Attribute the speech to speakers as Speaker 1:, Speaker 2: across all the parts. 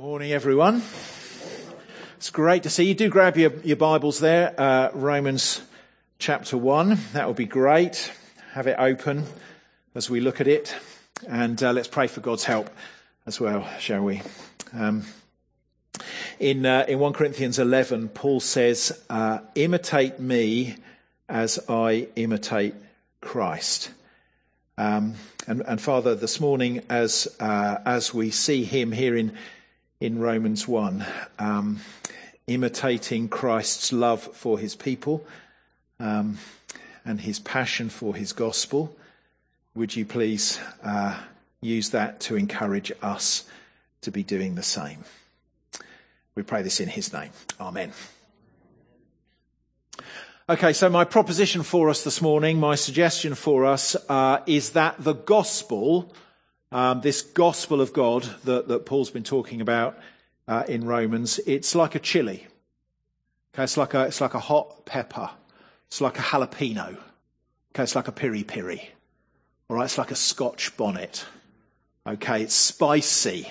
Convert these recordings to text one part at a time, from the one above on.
Speaker 1: Morning, everyone. It's great to see you. Do grab your, your Bibles there, uh, Romans chapter 1. That would be great. Have it open as we look at it. And uh, let's pray for God's help as well, shall we? Um, in, uh, in 1 Corinthians 11, Paul says, uh, Imitate me as I imitate Christ. Um, and, and, Father, this morning, as uh, as we see him here in in Romans 1, um, imitating Christ's love for his people um, and his passion for his gospel. Would you please uh, use that to encourage us to be doing the same? We pray this in his name. Amen. Okay, so my proposition for us this morning, my suggestion for us, uh, is that the gospel um, this gospel of God that, that Paul's been talking about uh, in Romans, it's like a chili. Okay, it's like a, it's like a hot pepper. It's like a jalapeno. Okay, it's like a piri piri. All right, it's like a scotch bonnet. Okay, it's spicy.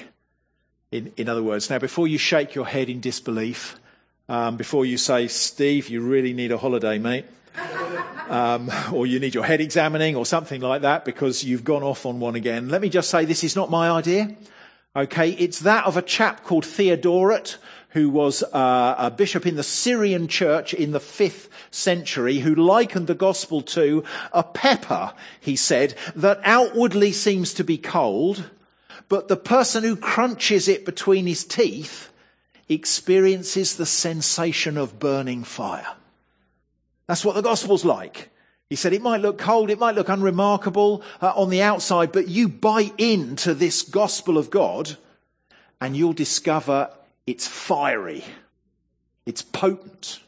Speaker 1: In, in other words, now before you shake your head in disbelief, um, before you say, Steve, you really need a holiday, mate um, or you need your head examining or something like that because you've gone off on one again. Let me just say this is not my idea. Okay, it's that of a chap called Theodoret, who was uh, a bishop in the Syrian church in the fifth century, who likened the gospel to a pepper, he said, that outwardly seems to be cold, but the person who crunches it between his teeth experiences the sensation of burning fire. That's what the gospel's like. He said it might look cold, it might look unremarkable uh, on the outside, but you bite into this gospel of God and you'll discover it's fiery. It's potent,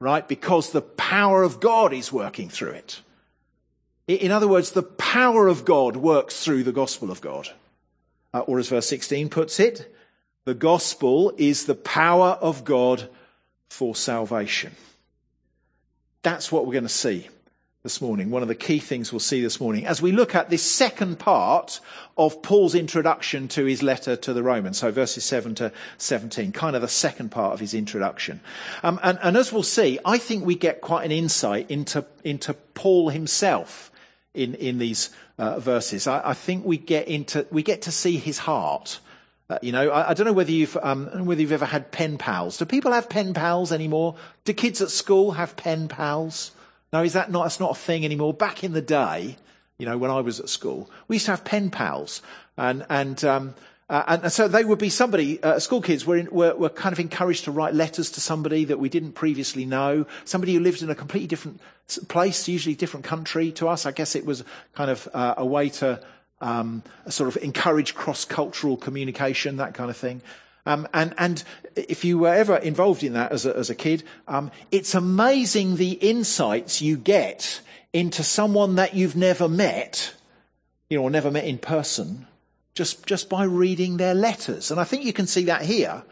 Speaker 1: right? Because the power of God is working through it. In other words, the power of God works through the gospel of God. Uh, or as verse 16 puts it, the gospel is the power of God for salvation. That's what we're going to see this morning. One of the key things we'll see this morning as we look at this second part of Paul's introduction to his letter to the Romans. So verses 7 to 17, kind of the second part of his introduction. Um, and, and, as we'll see, I think we get quite an insight into, into Paul himself in, in these uh, verses. I, I, think we get into, we get to see his heart. Uh, you know, I, I, don't know whether you've um, whether you've ever had pen pals. Do people have pen pals anymore? Do kids at school have pen pals? No, is that not? That's not a thing anymore. Back in the day, you know, when I was at school, we used to have pen pals, and and um, uh, and, so they would be somebody. Uh, school kids were, in, were were kind of encouraged to write letters to somebody that we didn't previously know, somebody who lived in a completely different place, usually different country to us. I guess it was kind of uh, a way to um, sort of encourage cross-cultural communication, that kind of thing. Um, and, and, if you were ever involved in that as a, as a kid, um, it's amazing the insights you get into someone that you've never met, you know, or never met in person, just, just by reading their letters. And I think you can see that here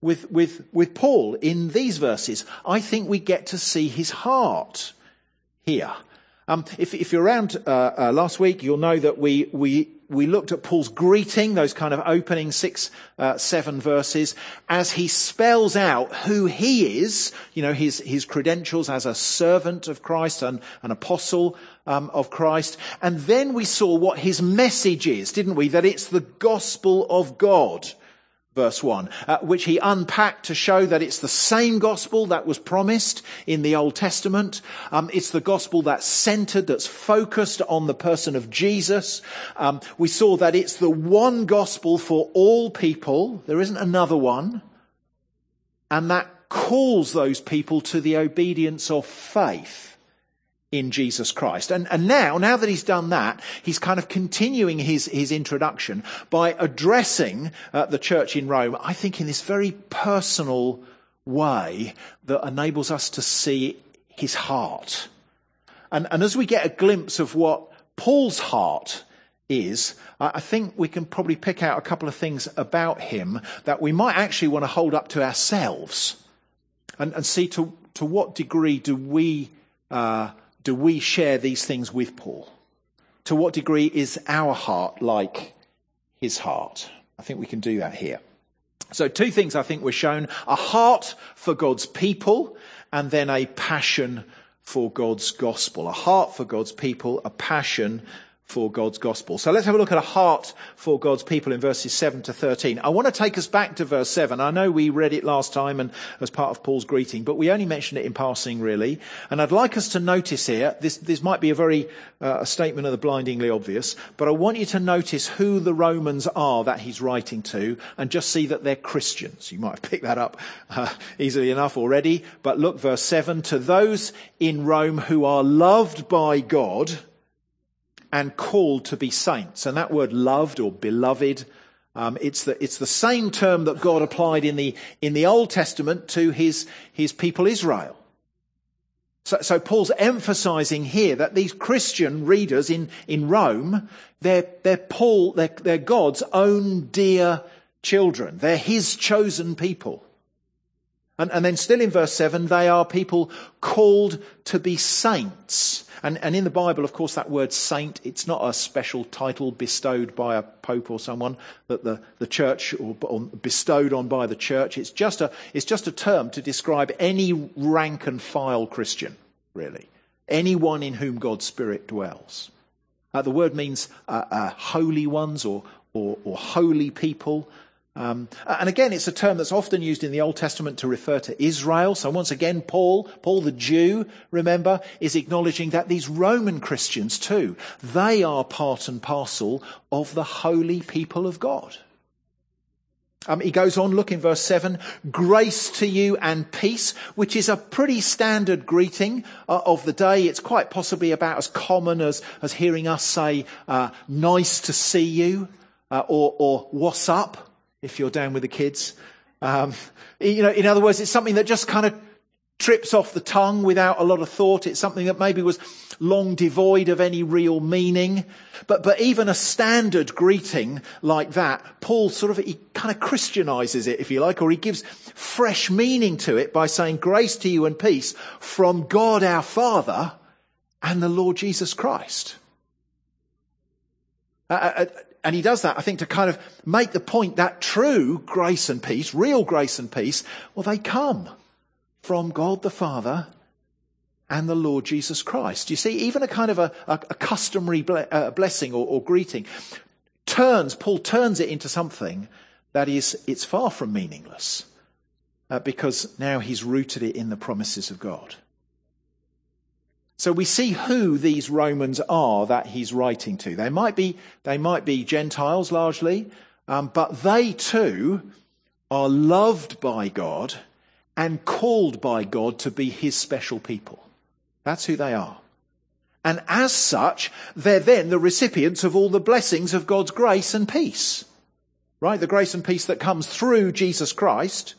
Speaker 1: with, with, with Paul in these verses. I think we get to see his heart here. Um, if, if, you're around uh, uh, last week, you'll know that we, we, we looked at Paul's greeting, those kind of opening six, uh, seven verses, as he spells out who he is, you know, his, his credentials as a servant of Christ and an apostle um, of Christ. And then we saw what his message is, didn't we? That it's the gospel of God verse 1, uh, which he unpacked to show that it's the same gospel that was promised in the Old Testament. Um, it's the gospel that's centered, that's focused on the person of Jesus. Um, we saw that it's the one gospel for all people. There isn't another one. And that calls those people to the obedience of faith in Jesus Christ. And, and now, now that he's done that, he's kind of continuing his, his introduction by addressing uh, the church in Rome, I think in this very personal way that enables us to see his heart. And, and as we get a glimpse of what Paul's heart is, I think we can probably pick out a couple of things about him that we might actually want to hold up to ourselves and, and see to, to what degree do we uh, do we share these things with Paul? To what degree is our heart like his heart? I think we can do that here. So two things I think were shown, a heart for God's people and then a passion for God's gospel. A heart for God's people, a passion for God's gospel. So let's have a look at a heart for God's people in verses 7 to 13. I want to take us back to verse 7. I know we read it last time and as part of Paul's greeting, but we only mentioned it in passing really. And I'd like us to notice here, this, this might be a very, uh, a statement of the blindingly obvious, but I want you to notice who the Romans are that he's writing to and just see that they're Christians. You might have picked that up uh, easily enough already, but look verse 7, to those in Rome who are loved by God, and called to be saints. And that word loved or beloved, um, it's, the, it's the same term that God applied in the, in the Old Testament to his, his people Israel. So, so Paul's emphasizing here that these Christian readers in, in Rome, they're, they're Paul, they're, they're God's own dear children. They're his chosen people. And, and then still in verse 7, they are people called to be saints. And, and in the Bible, of course, that word saint, it's not a special title bestowed by a pope or someone that the, the church or, or bestowed on by the church. It's just, a, it's just a term to describe any rank and file Christian, really. Anyone in whom God's Spirit dwells. Uh, the word means uh, uh, holy ones or, or, or holy people. Um, and again, it's a term that's often used in the Old Testament to refer to Israel. So once again, Paul, Paul the Jew, remember, is acknowledging that these Roman Christians too, they are part and parcel of the holy people of God. Um, he goes on, look in verse 7, grace to you and peace, which is a pretty standard greeting uh, of the day. It's quite possibly about as common as, as hearing us say, uh, nice to see you, uh, or, or what's up if you're down with the kids. Um, you know, in other words, it's something that just kind of trips off the tongue without a lot of thought. It's something that maybe was long devoid of any real meaning. But, but even a standard greeting like that, Paul sort of, he kind of Christianizes it, if you like, or he gives fresh meaning to it by saying grace to you and peace from God our Father and the Lord Jesus Christ. Uh, uh, uh and he does that, I think, to kind of make the point that true grace and peace, real grace and peace, well, they come from God the Father and the Lord Jesus Christ. You see, even a kind of a, a, a customary ble- uh, blessing or, or greeting turns, Paul turns it into something that is, it's far from meaningless uh, because now he's rooted it in the promises of God. So we see who these Romans are that he's writing to. They might be, they might be Gentiles largely, um, but they too are loved by God and called by God to be his special people. That's who they are. And as such, they're then the recipients of all the blessings of God's grace and peace. Right? The grace and peace that comes through Jesus Christ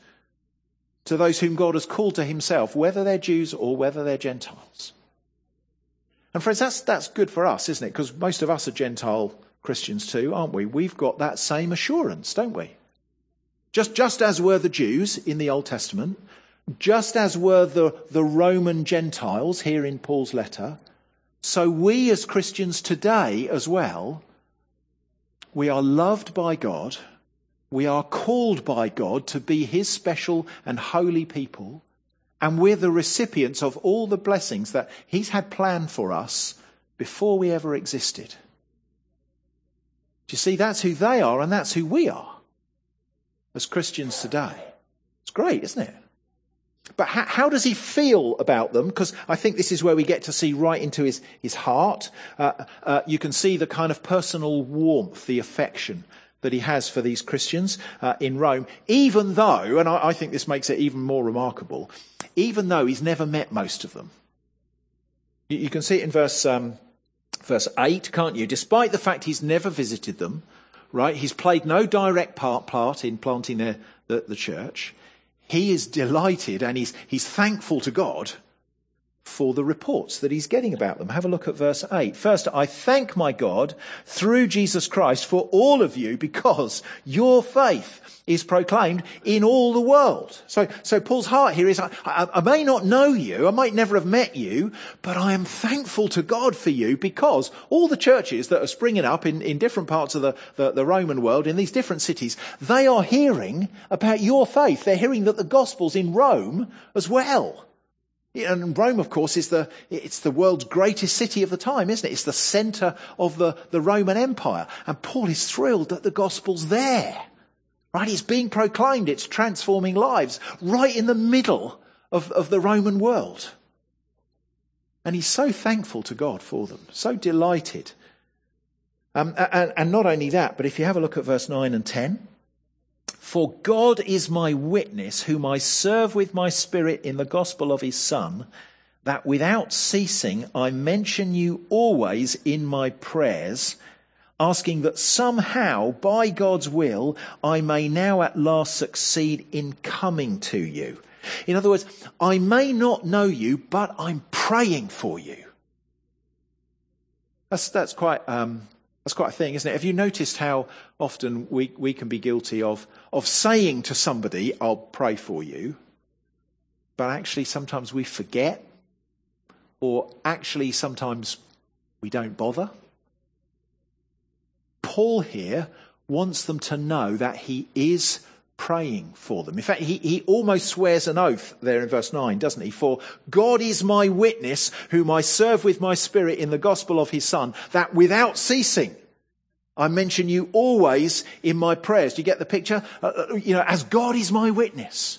Speaker 1: to those whom God has called to himself, whether they're Jews or whether they're Gentiles. And friends, that's, that's good for us, isn't it? Because most of us are Gentile Christians too, aren't we? We've got that same assurance, don't we? Just, just as were the Jews in the Old Testament, just as were the, the Roman Gentiles here in Paul's letter, so we as Christians today as well, we are loved by God, we are called by God to be his special and holy people, and we're the recipients of all the blessings that He's had planned for us before we ever existed. Do you see? That's who they are, and that's who we are as Christians today. It's great, isn't it? But how, how does he feel about them? Because I think this is where we get to see right into his, his heart. Uh, uh, you can see the kind of personal warmth, the affection that he has for these Christians uh, in Rome, even though, and I, I think this makes it even more remarkable, even though he's never met most of them. You, can see it in verse, um, verse 8, can't you? Despite the fact he's never visited them, right? He's played no direct part, part in planting the, the church. He is delighted and he's, he's thankful to God for the reports that he's getting about them. Have a look at verse 8. First, I thank my God through Jesus Christ for all of you because your faith is proclaimed in all the world. So, so Paul's heart here is, I, I, I, may not know you, I might never have met you, but I am thankful to God for you because all the churches that are springing up in, in different parts of the, the, the Roman world, in these different cities, they are hearing about your faith. They're hearing that the gospel's in Rome as well. And Rome, of course, is the, it's the world's greatest city of the time, isn't it? It's the center of the, the Roman Empire. And Paul is thrilled that the gospel's there. Right? It's being proclaimed. It's transforming lives right in the middle of, of the Roman world. And he's so thankful to God for them, so delighted. Um, and, and not only that, but if you have a look at verse 9 and 10, for God is my witness, whom I serve with my spirit in the gospel of his Son, that without ceasing I mention you always in my prayers asking that somehow, by God's will, I may now at last succeed in coming to you. In other words, I may not know you, but I'm praying for you. That's, that's quite, um, that's quite a thing, isn't it? Have you noticed how often we, we can be guilty of, of saying to somebody, I'll pray for you, but actually sometimes we forget, or actually sometimes we don't bother? Paul here wants them to know that he is praying for them. In fact, he, he almost swears an oath there in verse 9, doesn't he? For God is my witness, whom I serve with my spirit in the gospel of his Son, that without ceasing, I mention you always in my prayers. Do you get the picture? Uh, uh you know, as God is my witness.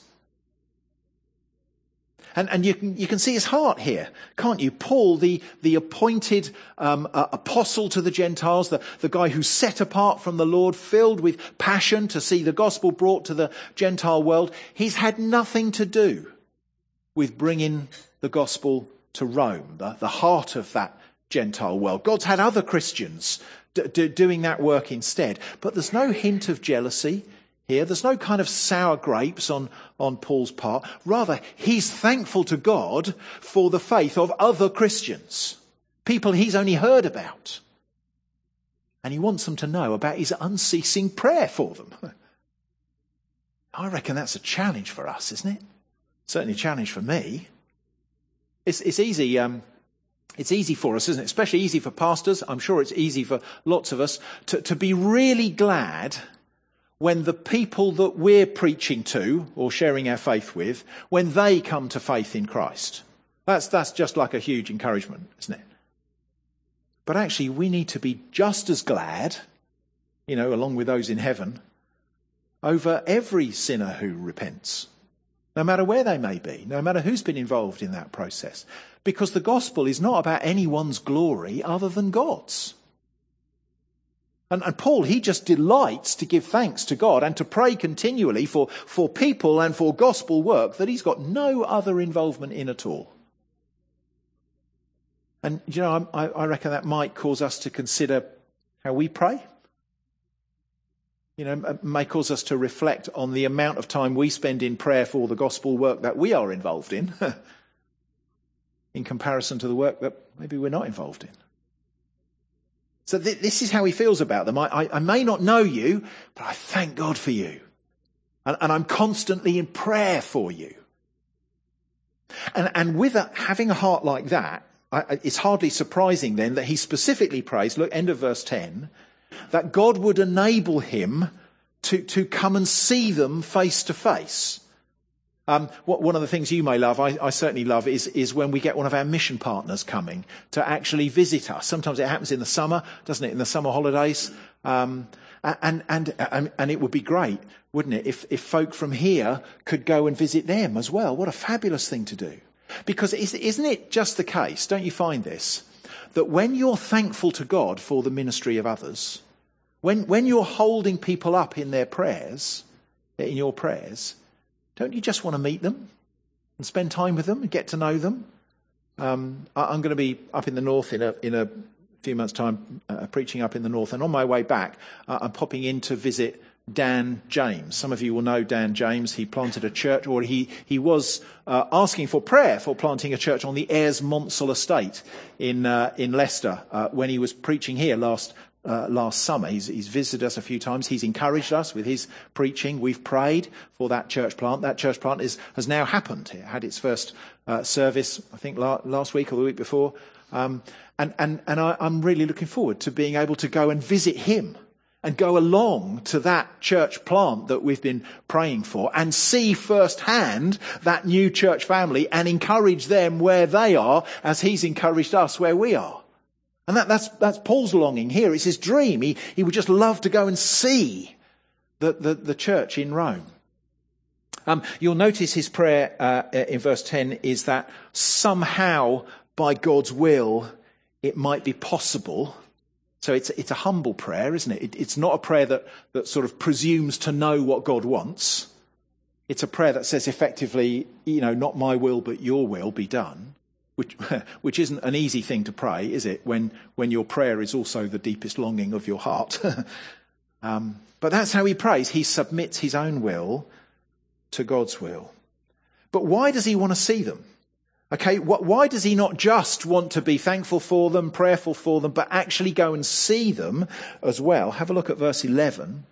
Speaker 1: And, and you, can, you can see his heart here, can't you? Paul, the, the appointed um, uh, apostle to the Gentiles, the, the guy who's set apart from the Lord, filled with passion to see the gospel brought to the Gentile world, he's had nothing to do with bringing the gospel to Rome, the, the heart of that Gentile world. God's had other Christians d- d- doing that work instead. But there's no hint of jealousy here. There's no kind of sour grapes on, on Paul's part. Rather, he's thankful to God for the faith of other Christians, people he's only heard about. And he wants them to know about his unceasing prayer for them. I reckon that's a challenge for us, isn't it? Certainly a challenge for me. It's, it's easy. Um, it's easy for us, isn't it? Especially easy for pastors. I'm sure it's easy for lots of us to, to be really glad when the people that we're preaching to or sharing our faith with, when they come to faith in Christ. That's, that's just like a huge encouragement, isn't it? But actually, we need to be just as glad, you know, along with those in heaven, over every sinner who repents, no matter where they may be, no matter who's been involved in that process. Because the gospel is not about anyone's glory other than God's. And, and, Paul, he just delights to give thanks to God and to pray continually for, for people and for gospel work that he's got no other involvement in at all. And, you know, I, I reckon that might cause us to consider how we pray. You know, may cause us to reflect on the amount of time we spend in prayer for the gospel work that we are involved in, in comparison to the work that maybe we're not involved in. So th- this is how he feels about them. I, I, I, may not know you, but I thank God for you. And, and I'm constantly in prayer for you. And, and with a, having a heart like that, I, it's hardly surprising then that he specifically prays, look, end of verse 10, that God would enable him to, to come and see them face to face. Um, what, one of the things you may love, I, I, certainly love, is, is when we get one of our mission partners coming to actually visit us. Sometimes it happens in the summer, doesn't it? In the summer holidays, um, and, and and and it would be great, wouldn't it, if if folk from here could go and visit them as well? What a fabulous thing to do! Because isn't it just the case? Don't you find this that when you're thankful to God for the ministry of others, when when you're holding people up in their prayers, in your prayers don't you just want to meet them and spend time with them and get to know them? Um, I'm going to be up in the north in a, in a few months' time, uh, preaching up in the north. And on my way back, uh, I'm popping in to visit Dan James. Some of you will know Dan James. He planted a church, or he, he was uh, asking for prayer for planting a church on the Eyres Monsell estate in, uh, in Leicester uh, when he was preaching here last, uh, last summer. He's, he's, visited us a few times. He's encouraged us with his preaching. We've prayed for that church plant. That church plant is, has now happened. It had its first uh, service, I think, la- last week or the week before. Um, and, and, and I, I'm really looking forward to being able to go and visit him and go along to that church plant that we've been praying for and see firsthand that new church family and encourage them where they are as he's encouraged us where we are. And that, that's, that's Paul's longing here. It's his dream. He, he would just love to go and see the, the, the church in Rome. Um, you'll notice his prayer uh, in verse 10 is that somehow by God's will it might be possible so it's, it's a humble prayer, isn't it? it? It's not a prayer that, that sort of presumes to know what God wants. It's a prayer that says effectively, you know, not my will, but your will be done, which, which isn't an easy thing to pray, is it? When, when your prayer is also the deepest longing of your heart. um, but that's how he prays. He submits his own will to God's will. But why does he want to see them? Okay, why does he not just want to be thankful for them, prayerful for them, but actually go and see them as well? Have a look at verse 11.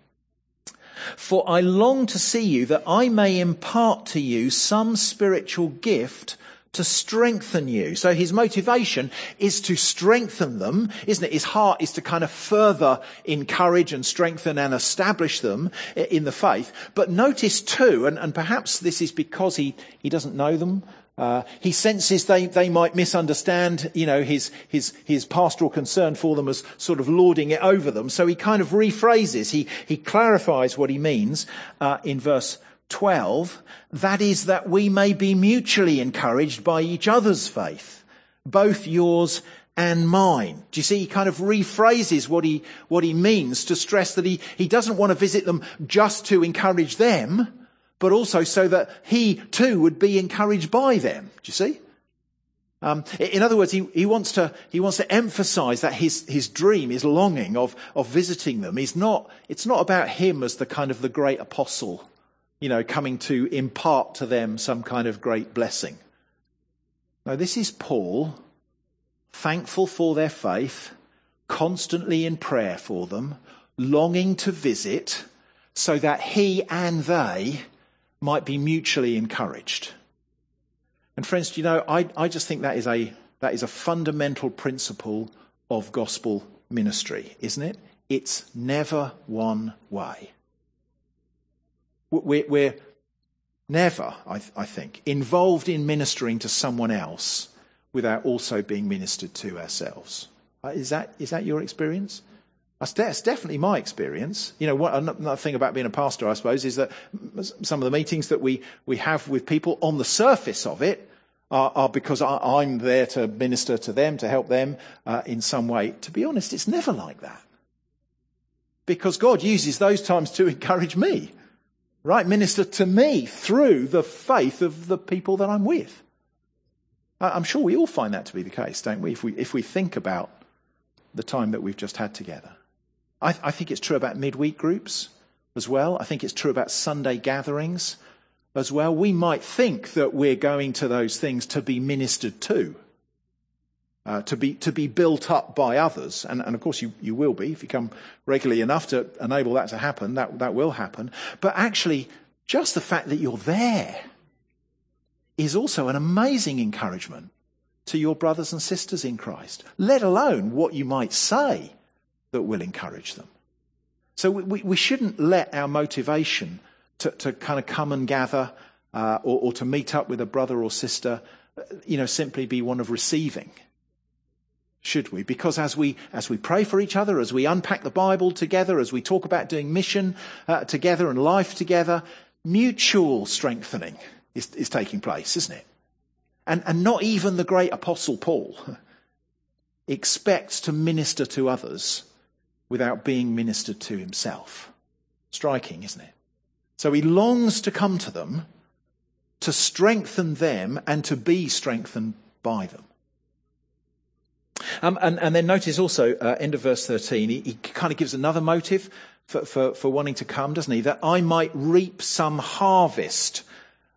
Speaker 1: For I long to see you that I may impart to you some spiritual gift to strengthen you. So his motivation is to strengthen them, isn't it? His heart is to kind of further encourage and strengthen and establish them in the faith. But notice too, and, and perhaps this is because he, he doesn't know them, uh, he senses they, they might misunderstand, you know, his, his, his pastoral concern for them as sort of lording it over them. So he kind of rephrases, he, he clarifies what he means uh, in verse 12. That is that we may be mutually encouraged by each other's faith, both yours and mine. Do you see? He kind of rephrases what he, what he means to stress that he, he doesn't want to visit them just to encourage them, but also so that he too would be encouraged by them. Do you see? Um, in other words, he, he, wants to he wants to emphasise that his his dream, his longing of of visiting them, is not it's not about him as the kind of the great apostle, you know, coming to impart to them some kind of great blessing. Now, this is Paul, thankful for their faith, constantly in prayer for them, longing to visit, so that he and they might be mutually encouraged. And friends, do you know, I, I just think that is a, that is a fundamental principle of gospel ministry, isn't it? It's never one way. We're, we're never, I, I think, involved in ministering to someone else without also being ministered to ourselves. Uh, is that, is that your experience? That's, definitely my experience. You know, what, another thing about being a pastor, I suppose, is that some of the meetings that we, we have with people on the surface of it are, are because I, am there to minister to them, to help them uh, in some way. To be honest, it's never like that. Because God uses those times to encourage me, right? Minister to me through the faith of the people that I'm with. I'm sure we all find that to be the case, don't we? If we, if we think about the time that we've just had together. I, I think it's true about midweek groups as well. I think it's true about Sunday gatherings as well. We might think that we're going to those things to be ministered to, uh, to be to be built up by others, and, and of course you, you will be if you come regularly enough to enable that to happen. That that will happen. But actually, just the fact that you're there is also an amazing encouragement to your brothers and sisters in Christ. Let alone what you might say that will encourage them. So we, we shouldn't let our motivation to, to kind of come and gather uh, or, or to meet up with a brother or sister, you know, simply be one of receiving should we? Because as we as we pray for each other, as we unpack the Bible together, as we talk about doing mission uh, together and life together, mutual strengthening is, is taking place, isn't it? And and not even the great apostle Paul expects to minister to others without being ministered to himself. Striking, isn't it? So he longs to come to them, to strengthen them, and to be strengthened by them. Um, and, and, then notice also, uh, end of verse 13, he, he, kind of gives another motive for, for, for wanting to come, doesn't he? That I might reap some harvest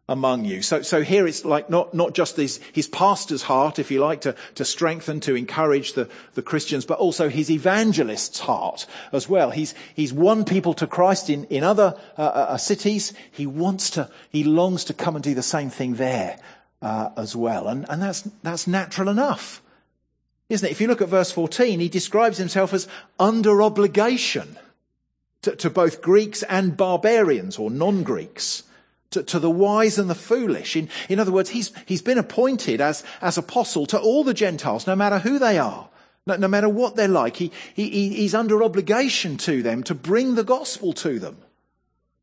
Speaker 1: among you. So, so here it's like not, not just his, his pastor's heart, if you like, to, to strengthen, to encourage the, the Christians, but also his evangelist's heart as well. He's, he's won people to Christ in, in other uh, uh, uh, cities. He wants to, he longs to come and do the same thing there uh, as well. And, and that's, that's natural enough. Isn't it? If you look at verse 14, he describes himself as under obligation to, to both Greeks and barbarians or non-Greeks to, to the wise and the foolish. In, in other words, he's, he's been appointed as, as apostle to all the Gentiles, no matter who they are, no, no matter what they're like. He, he, he's under obligation to them to bring the gospel to them.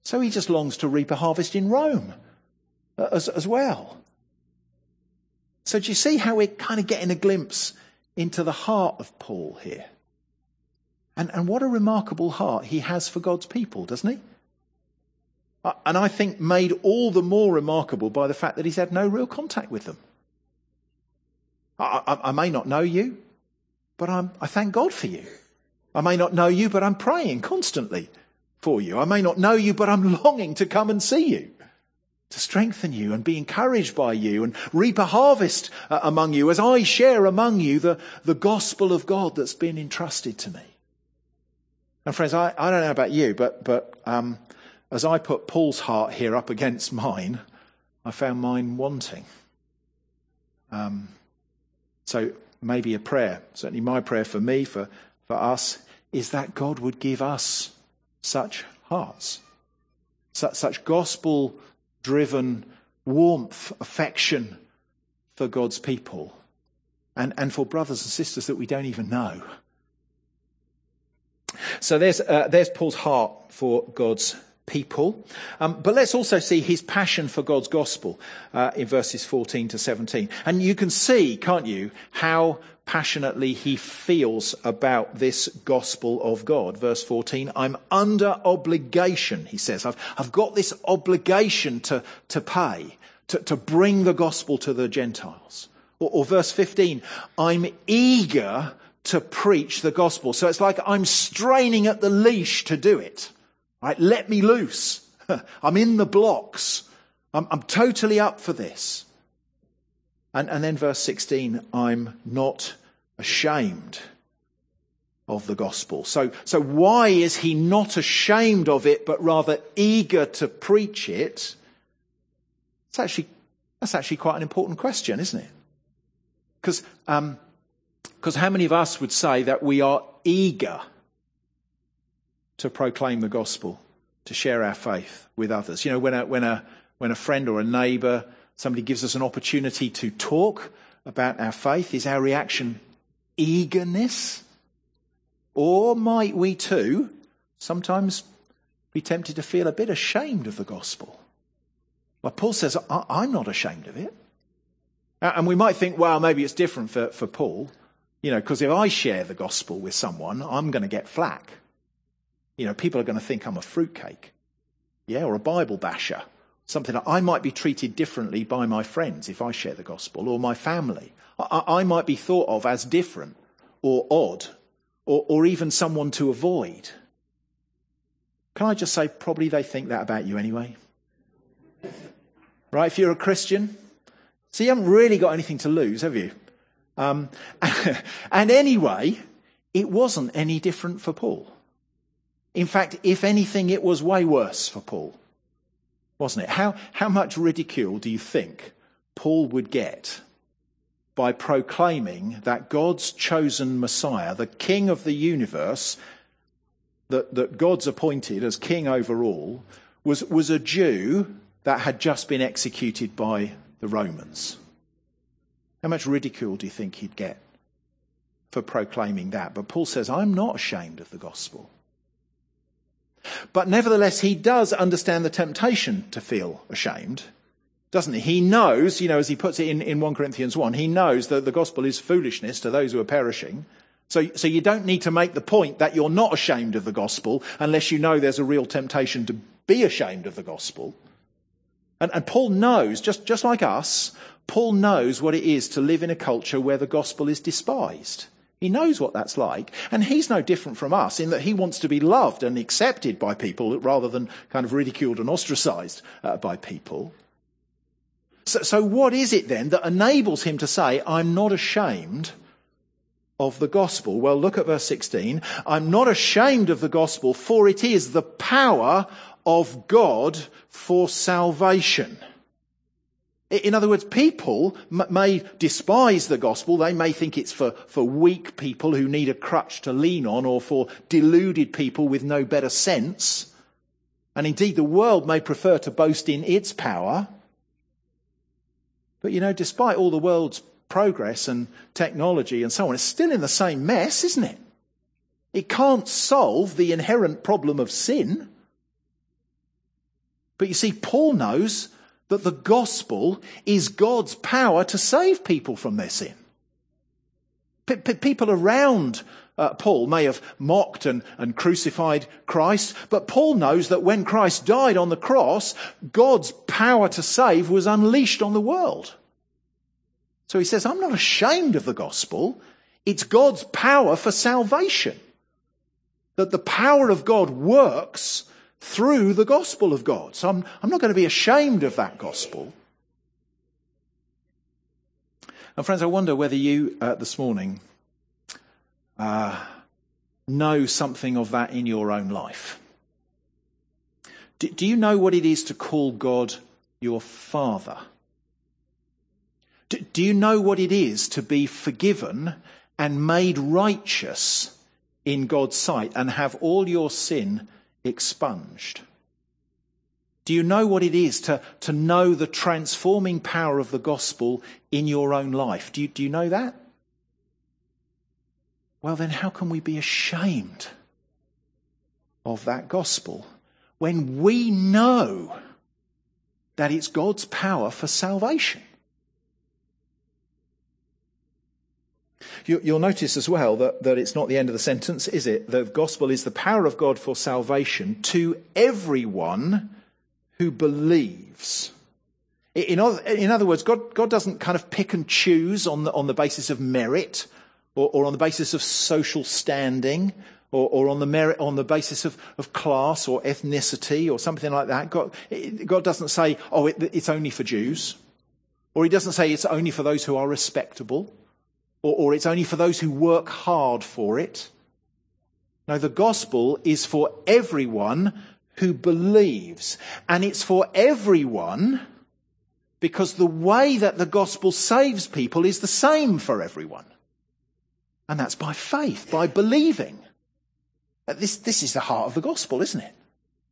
Speaker 1: So he just longs to reap a harvest in Rome uh, as, as well. So do you see how we're kind of getting a glimpse into the heart of Paul here? And, and what a remarkable heart he has for God's people, doesn't he? Uh, and I think made all the more remarkable by the fact that he's had no real contact with them. I, I, I may not know you, but I'm, I thank God for you. I may not know you, but I'm praying constantly for you. I may not know you, but I'm longing to come and see you, to strengthen you and be encouraged by you and reap a harvest uh, among you as I share among you the, the gospel of God that's been entrusted to me. And friends, I, I don't know about you, but, but um, as I put Paul's heart here up against mine, I found mine wanting. Um, so maybe a prayer, certainly my prayer for me, for, for us, is that God would give us such hearts, such, such gospel driven warmth, affection for God's people, and, and for brothers and sisters that we don't even know. So there's, uh, there's Paul's heart for God's people. Um, but let's also see his passion for God's gospel uh, in verses 14 to 17. And you can see, can't you, how passionately he feels about this gospel of God. Verse 14, I'm under obligation, he says. I've, I've got this obligation to, to pay, to, to bring the gospel to the Gentiles. Or, or verse 15, I'm eager to preach the gospel. So it's like I'm straining at the leash to do it. Right? Let me loose. I'm in the blocks. I'm, I'm totally up for this. And, and then verse 16, I'm not ashamed of the gospel. So, so why is he not ashamed of it, but rather eager to preach it? It's actually, that's actually quite an important question, isn't it? Because, um, because how many of us would say that we are eager to proclaim the gospel, to share our faith with others. You know, when a, when a, when a friend or a neighbour, somebody gives us an opportunity to talk about our faith, is our reaction eagerness? Or might we too sometimes be tempted to feel a bit ashamed of the gospel? Like Paul says, I'm not ashamed of it. And we might think, well, maybe it's different for, for Paul, you know, because if I share the gospel with someone, I'm going to get flack. You know, people are going to think I'm a fruitcake, yeah, or a Bible basher. Something that I might be treated differently by my friends if I share the gospel, or my family. I, I might be thought of as different, or odd, or, or even someone to avoid. Can I just say, probably they think that about you anyway? Right? If you're a Christian, so you haven't really got anything to lose, have you? Um, and anyway, it wasn't any different for Paul. In fact, if anything, it was way worse for Paul, wasn't it? How, how much ridicule do you think Paul would get by proclaiming that God's chosen Messiah, the King of the universe, that, that God's appointed as king over all, was, was a Jew that had just been executed by the Romans? How much ridicule do you think he'd get for proclaiming that? But Paul says, I'm not ashamed of the gospel. But nevertheless, he does understand the temptation to feel ashamed, doesn't he? He knows, you know, as he puts it in, in 1 Corinthians 1, he knows that the gospel is foolishness to those who are perishing. So, so you don't need to make the point that you're not ashamed of the gospel unless you know there's a real temptation to be ashamed of the gospel. And, and Paul knows, just, just like us, Paul knows what it is to live in a culture where the gospel is despised. He knows what that's like. And he's no different from us in that he wants to be loved and accepted by people rather than kind of ridiculed and ostracized uh, by people. So, so what is it then that enables him to say, I'm not ashamed of the gospel? Well, look at verse 16. I'm not ashamed of the gospel for it is the power of God for salvation. In other words, people may despise the gospel. They may think it's for, for weak people who need a crutch to lean on or for deluded people with no better sense. And indeed, the world may prefer to boast in its power. But you know, despite all the world's progress and technology and so on, it's still in the same mess, isn't it? It can't solve the inherent problem of sin. But you see, Paul knows that the gospel is God's power to save people from their sin. People around uh, Paul may have mocked and, and crucified Christ, but Paul knows that when Christ died on the cross, God's power to save was unleashed on the world. So he says, I'm not ashamed of the gospel. It's God's power for salvation. That the power of God works through the gospel of God. So I'm, I'm not going to be ashamed of that gospel. And friends, I wonder whether you uh, this morning uh, know something of that in your own life. Do, do you know what it is to call God your Father? Do, do you know what it is to be forgiven and made righteous in God's sight and have all your sin expunged? Do you know what it is to, to know the transforming power of the gospel in your own life? Do you, do you know that? Well, then, how can we be ashamed of that gospel when we know that it's God's power for salvation? You, will notice as well that, that it's not the end of the sentence, is it? The gospel is the power of God for salvation to everyone who believes. In other, in other words, God, God doesn't kind of pick and choose on the, on the basis of merit or, or on the basis of social standing or, or, on the merit, on the basis of, of class or ethnicity or something like that. God, God doesn't say, oh, it, it's only for Jews. Or he doesn't say it's only for those who are respectable or, or it's only for those who work hard for it. No, the gospel is for everyone who believes. And it's for everyone because the way that the gospel saves people is the same for everyone. And that's by faith, by believing. This, this is the heart of the gospel, isn't it?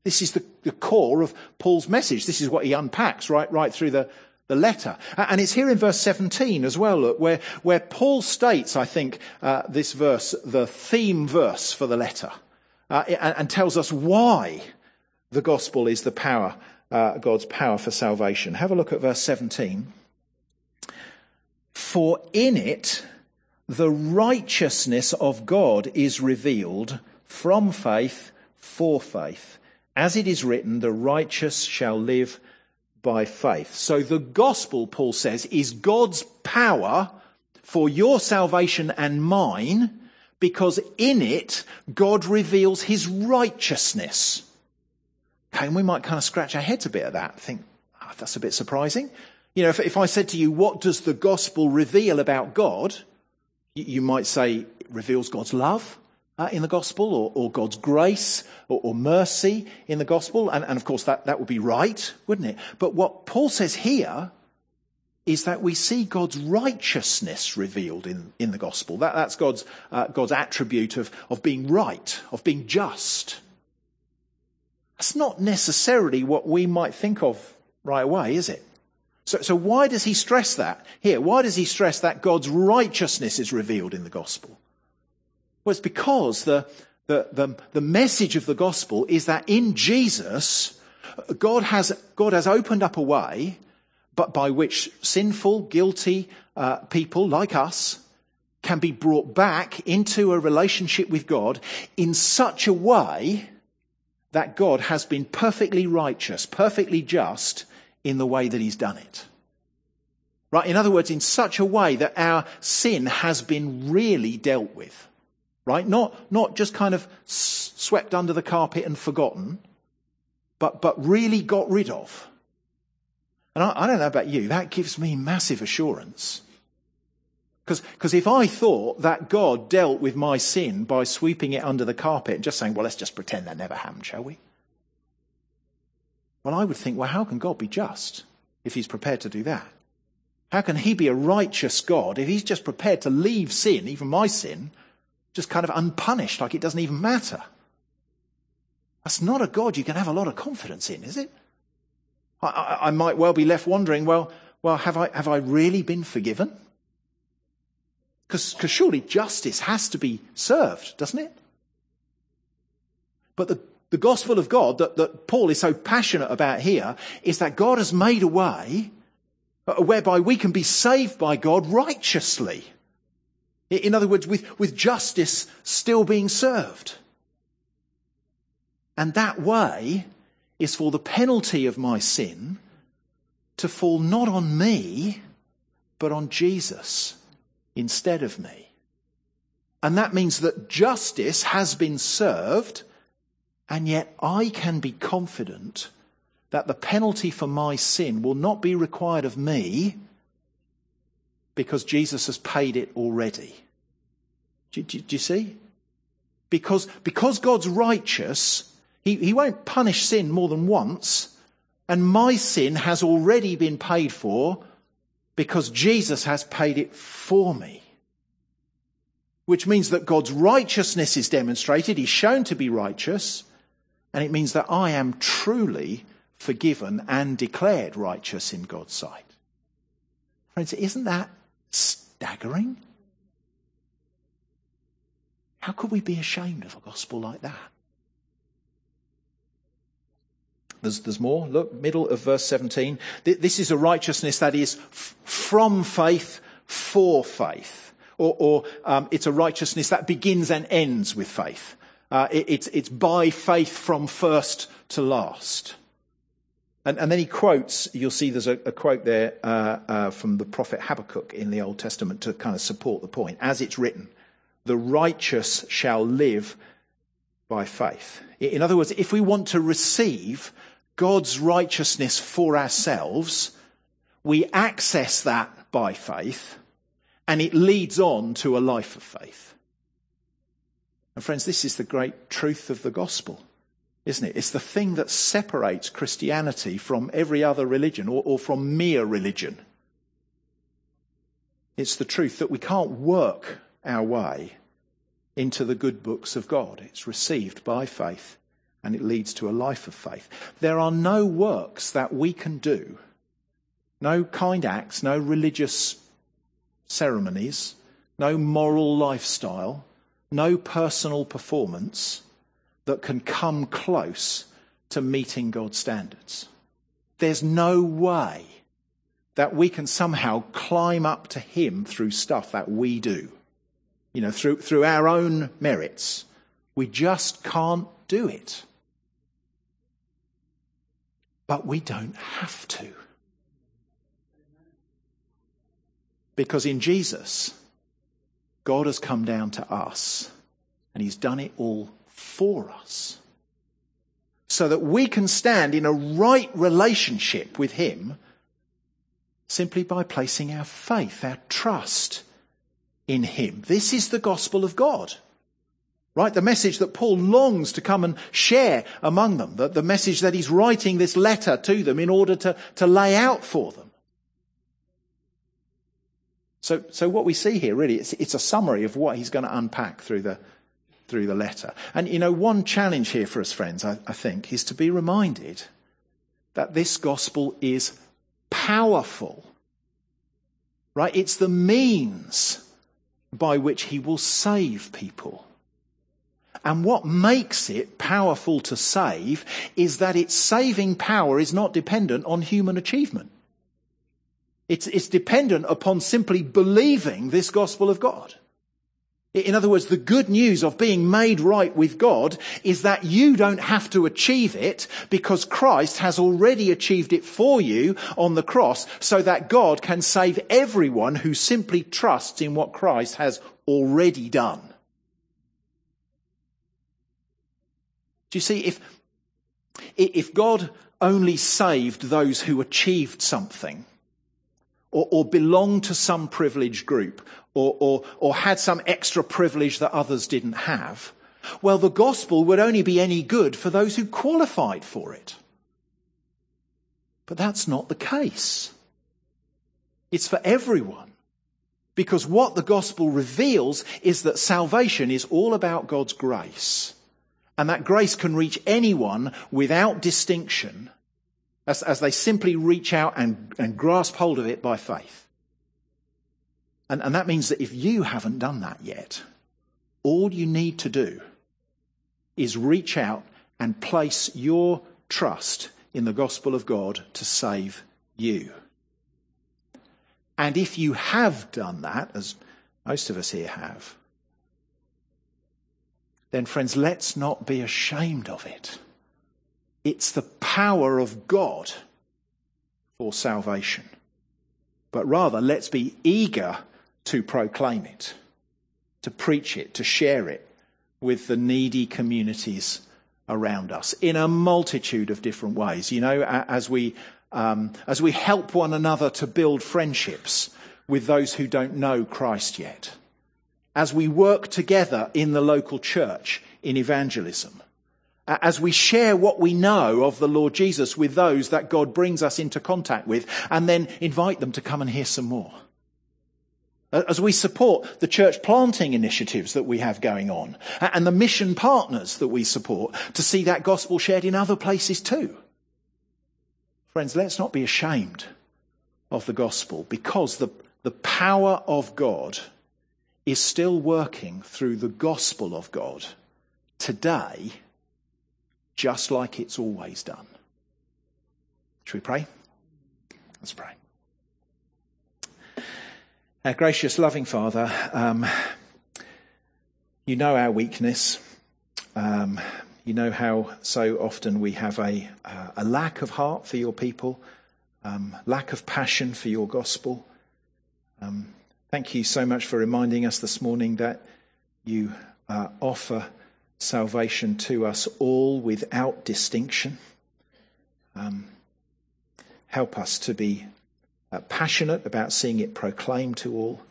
Speaker 1: This is the, the core of Paul's message. This is what he unpacks right, right through the, the letter. And it's here in verse 17 as well, look, where, where Paul states, I think, uh, this verse, the theme verse for the letter, uh, and, and, tells us why the gospel is the power, uh, God's power for salvation. Have a look at verse 17. For in it, the righteousness of God is revealed from faith for faith. As it is written, the righteous shall live by faith. So the gospel, Paul says, is God's power for your salvation and mine because in it, God reveals his righteousness. Okay, and we might kind of scratch our heads a bit at that, think, oh, that's a bit surprising. You know, if, if I said to you, what does the gospel reveal about God? You, you might say, it reveals God's love uh, in the gospel or, or God's grace or, or, mercy in the gospel. And, and of course, that, that would be right, wouldn't it? But what Paul says here is that we see God's righteousness revealed in, in the gospel. That, that's God's, uh, God's attribute of, of being right, of being just. That's not necessarily what we might think of right away, is it? So, so why does he stress that here? Why does he stress that God's righteousness is revealed in the gospel? Well, it's because the, the, the, the message of the gospel is that in Jesus, God has, God has opened up a way but by which sinful, guilty uh, people like us can be brought back into a relationship with God in such a way that God has been perfectly righteous, perfectly just in the way that He's done it. Right? In other words, in such a way that our sin has been really dealt with. Right? Not, not just kind of swept under the carpet and forgotten, but, but really got rid of. And I, I don't know about you, that gives me massive assurance. Because if I thought that God dealt with my sin by sweeping it under the carpet and just saying, well, let's just pretend that never happened, shall we? Well, I would think, well, how can God be just if he's prepared to do that? How can he be a righteous God if he's just prepared to leave sin, even my sin, just kind of unpunished, like it doesn't even matter? That's not a God you can have a lot of confidence in, is it? I, I, I might well be left wondering, well, well, have I, have I really been forgiven? Because surely justice has to be served, doesn't it? But the, the gospel of God that, that Paul is so passionate about here is that God has made a way whereby we can be saved by God righteously. In other words, with, with justice still being served. And that way is for the penalty of my sin to fall not on me, but on Jesus instead of me. And that means that justice has been served, and yet I can be confident that the penalty for my sin will not be required of me because Jesus has paid it already. Do, do, do you see? Because, because God's righteous, he, he won't punish sin more than once, and my sin has already been paid for because Jesus has paid it for me. Which means that God's righteousness is demonstrated, He's shown to be righteous, and it means that I am truly forgiven and declared righteous in God's sight. Friends, isn't that staggering? How could we be ashamed of a gospel like that? There's, there's more. Look, middle of verse 17. This is a righteousness that is f- from faith for faith. Or, or um, it's a righteousness that begins and ends with faith. Uh, it, it's, it's by faith from first to last. And, and then he quotes, you'll see there's a, a quote there uh, uh, from the prophet Habakkuk in the Old Testament to kind of support the point. As it's written, the righteous shall live by faith. In other words, if we want to receive God's righteousness for ourselves, we access that by faith, and it leads on to a life of faith. And friends, this is the great truth of the gospel, isn't it? It's the thing that separates Christianity from every other religion or, or from mere religion. It's the truth that we can't work our way into the good books of God. It's received by faith and it leads to a life of faith. There are no works that we can do, no kind acts, no religious ceremonies, no moral lifestyle, no personal performance that can come close to meeting God's standards. There's no way that we can somehow climb up to Him through stuff that we do, you know, through, through our own merits. We just can't do it. But we don't have to. Because in Jesus, God has come down to us and he's done it all for us. So that we can stand in a right relationship with him simply by placing our faith, our trust in him. This is the gospel of God. Right? The message that Paul longs to come and share among them. The, the message that he's writing this letter to them in order to, to lay out for them. So, so what we see here really, it's, it's a summary of what he's going to unpack through the, through the letter. And you know, one challenge here for us friends, I, I think, is to be reminded that this gospel is powerful. Right? It's the means by which he will save people. And what makes it powerful to save is that its saving power is not dependent on human achievement. It's, it's dependent upon simply believing this gospel of God. In other words, the good news of being made right with God is that you don't have to achieve it because Christ has already achieved it for you on the cross so that God can save everyone who simply trusts in what Christ has already done. Do you see, if, if God only saved those who achieved something, or, or belonged to some privileged group, or, or, or had some extra privilege that others didn't have, well, the gospel would only be any good for those who qualified for it. But that's not the case. It's for everyone. Because what the gospel reveals is that salvation is all about God's grace. And that grace can reach anyone without distinction as, as they simply reach out and, and grasp hold of it by faith. And, and that means that if you haven't done that yet, all you need to do is reach out and place your trust in the gospel of God to save you. And if you have done that, as most of us here have, then friends, let's not be ashamed of it. It's the power of God for salvation. But rather, let's be eager to proclaim it, to preach it, to share it with the needy communities around us in a multitude of different ways. You know, as we, um, as we help one another to build friendships with those who don't know Christ yet, as we work together in the local church in evangelism, as we share what we know of the Lord Jesus with those that God brings us into contact with, and then invite them to come and hear some more. As we support the church planting initiatives that we have going on, and the mission partners that we support to see that gospel shared in other places too. Friends, let's not be ashamed of the gospel because the, the power of God is still working through the gospel of God today just like it's always done. Should we pray? Let's pray. Our gracious, loving Father, um, you know our weakness. Um, you know how so often we have a, uh, a lack of heart for your people, um, lack of passion for your gospel. Um, thank you so much for reminding us this morning that you uh, offer salvation to us all without distinction. Um, help us to be uh, passionate about seeing it proclaimed to all.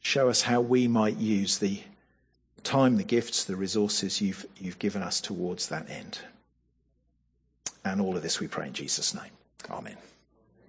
Speaker 1: Show us how we might use the time, the gifts, the resources you've, you've given us towards that end. And all of this we pray in Jesus' name. Amen.